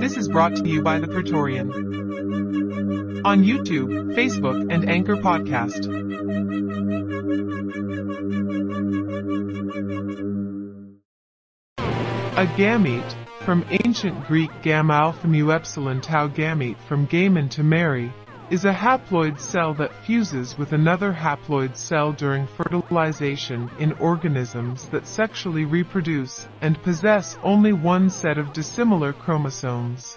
This is brought to you by The Praetorian. On YouTube, Facebook, and Anchor Podcast. A gamete, from ancient Greek gamma alpha mu epsilon tau gamete from gamen to marry, is a haploid cell that fuses with another haploid cell during fertilization in organisms that sexually reproduce and possess only one set of dissimilar chromosomes.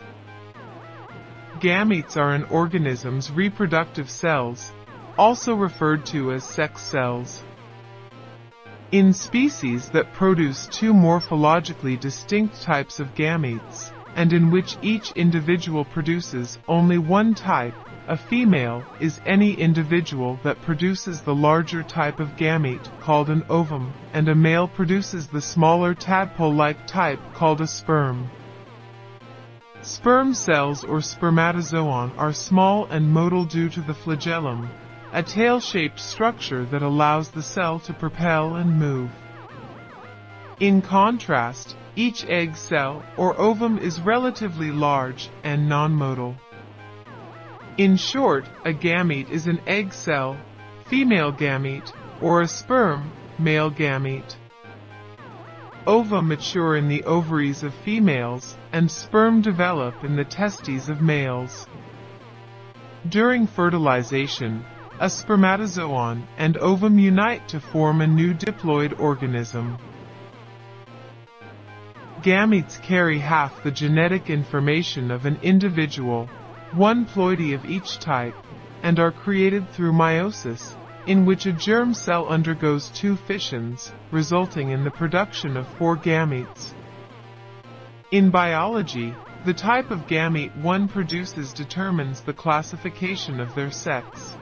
Gametes are an organism's reproductive cells, also referred to as sex cells. In species that produce two morphologically distinct types of gametes, and in which each individual produces only one type, a female is any individual that produces the larger type of gamete called an ovum, and a male produces the smaller tadpole-like type called a sperm. Sperm cells or spermatozoon are small and motile due to the flagellum, a tail-shaped structure that allows the cell to propel and move. In contrast, each egg cell or ovum is relatively large and non-motile. In short, a gamete is an egg cell, female gamete, or a sperm, male gamete. Ova mature in the ovaries of females, and sperm develop in the testes of males. During fertilization, a spermatozoon and ovum unite to form a new diploid organism. Gametes carry half the genetic information of an individual, one ploidy of each type, and are created through meiosis, in which a germ cell undergoes two fissions, resulting in the production of four gametes. In biology, the type of gamete one produces determines the classification of their sex.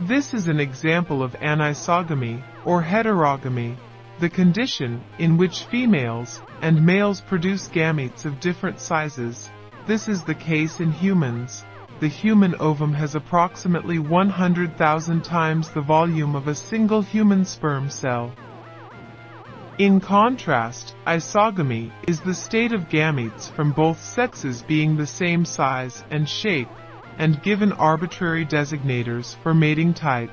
This is an example of anisogamy, or heterogamy, the condition in which females and males produce gametes of different sizes, this is the case in humans. The human ovum has approximately 100,000 times the volume of a single human sperm cell. In contrast, isogamy is the state of gametes from both sexes being the same size and shape, and given arbitrary designators for mating type.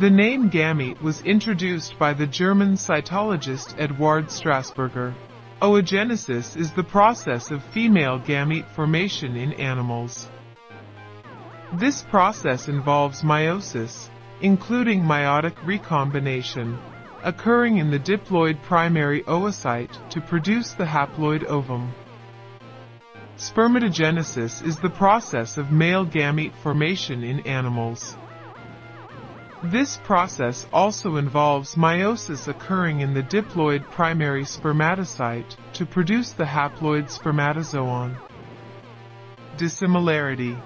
The name gamete was introduced by the German cytologist Eduard Strasburger. Oogenesis is the process of female gamete formation in animals. This process involves meiosis, including meiotic recombination, occurring in the diploid primary oocyte to produce the haploid ovum. Spermatogenesis is the process of male gamete formation in animals. This process also involves meiosis occurring in the diploid primary spermatocyte to produce the haploid spermatozoon. Dissimilarity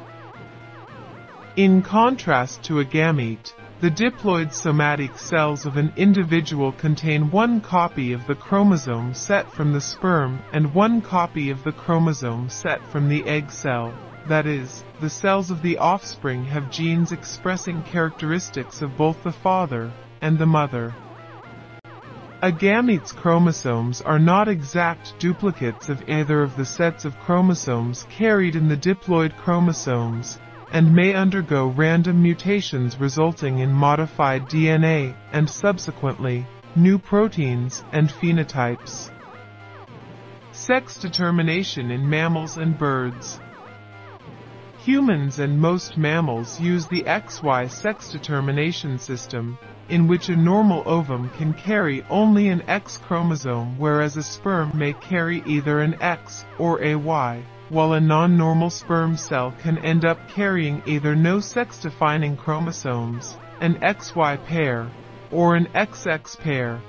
In contrast to a gamete, the diploid somatic cells of an individual contain one copy of the chromosome set from the sperm and one copy of the chromosome set from the egg cell. That is, the cells of the offspring have genes expressing characteristics of both the father and the mother. A gamete's chromosomes are not exact duplicates of either of the sets of chromosomes carried in the diploid chromosomes, and may undergo random mutations resulting in modified DNA, and subsequently, new proteins and phenotypes. Sex determination in mammals and birds. Humans and most mammals use the XY sex determination system, in which a normal ovum can carry only an X chromosome whereas a sperm may carry either an X or a Y, while a non-normal sperm cell can end up carrying either no sex-defining chromosomes, an XY pair, or an XX pair.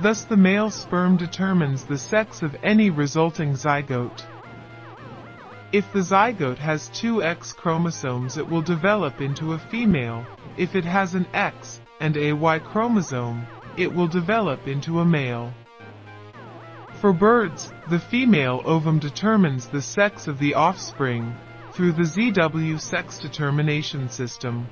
Thus the male sperm determines the sex of any resulting zygote. If the zygote has two X chromosomes it will develop into a female. If it has an X and a Y chromosome, it will develop into a male. For birds, the female ovum determines the sex of the offspring through the ZW sex determination system.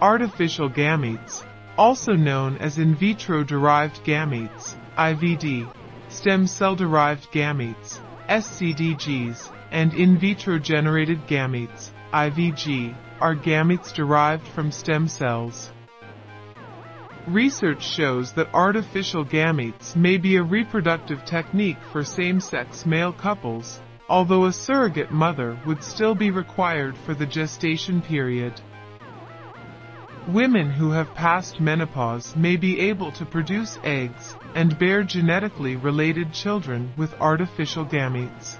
Artificial gametes, also known as in vitro derived gametes, IVD, stem cell-derived gametes, SCDGs, and in vitro generated gametes, IVG, are gametes derived from stem cells. Research shows that artificial gametes may be a reproductive technique for same-sex male couples, although a surrogate mother would still be required for the gestation period. Women who have passed menopause may be able to produce eggs and bear genetically related children with artificial gametes.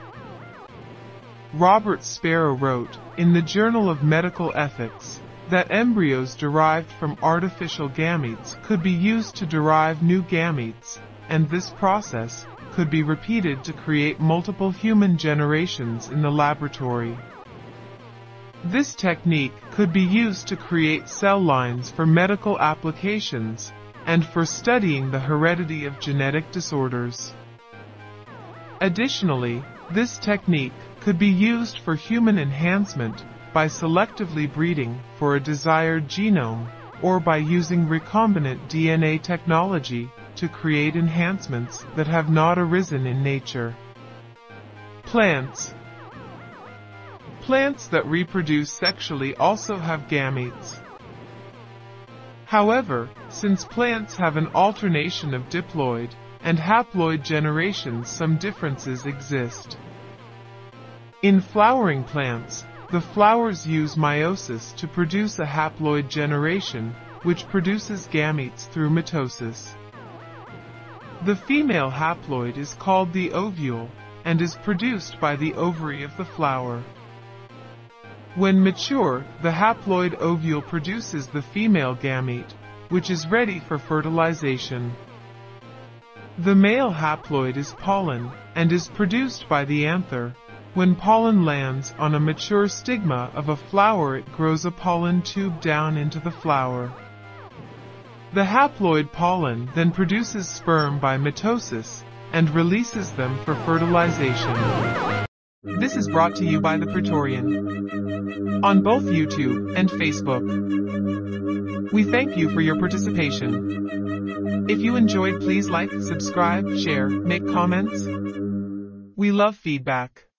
Robert Sparrow wrote, in the Journal of Medical Ethics, that embryos derived from artificial gametes could be used to derive new gametes, and this process could be repeated to create multiple human generations in the laboratory. This technique could be used to create cell lines for medical applications and for studying the heredity of genetic disorders. Additionally, this technique could be used for human enhancement by selectively breeding for a desired genome or by using recombinant DNA technology to create enhancements that have not arisen in nature. Plants Plants that reproduce sexually also have gametes. However, since plants have an alternation of diploid and haploid generations some differences exist. In flowering plants, the flowers use meiosis to produce a haploid generation, which produces gametes through mitosis. The female haploid is called the ovule and is produced by the ovary of the flower. When mature, the haploid ovule produces the female gamete, which is ready for fertilization. The male haploid is pollen and is produced by the anther, when pollen lands on a mature stigma of a flower it grows a pollen tube down into the flower. The haploid pollen then produces sperm by mitosis and releases them for fertilization. This is brought to you by the Praetorian on both YouTube and Facebook. We thank you for your participation. If you enjoyed please like, subscribe, share, make comments. We love feedback.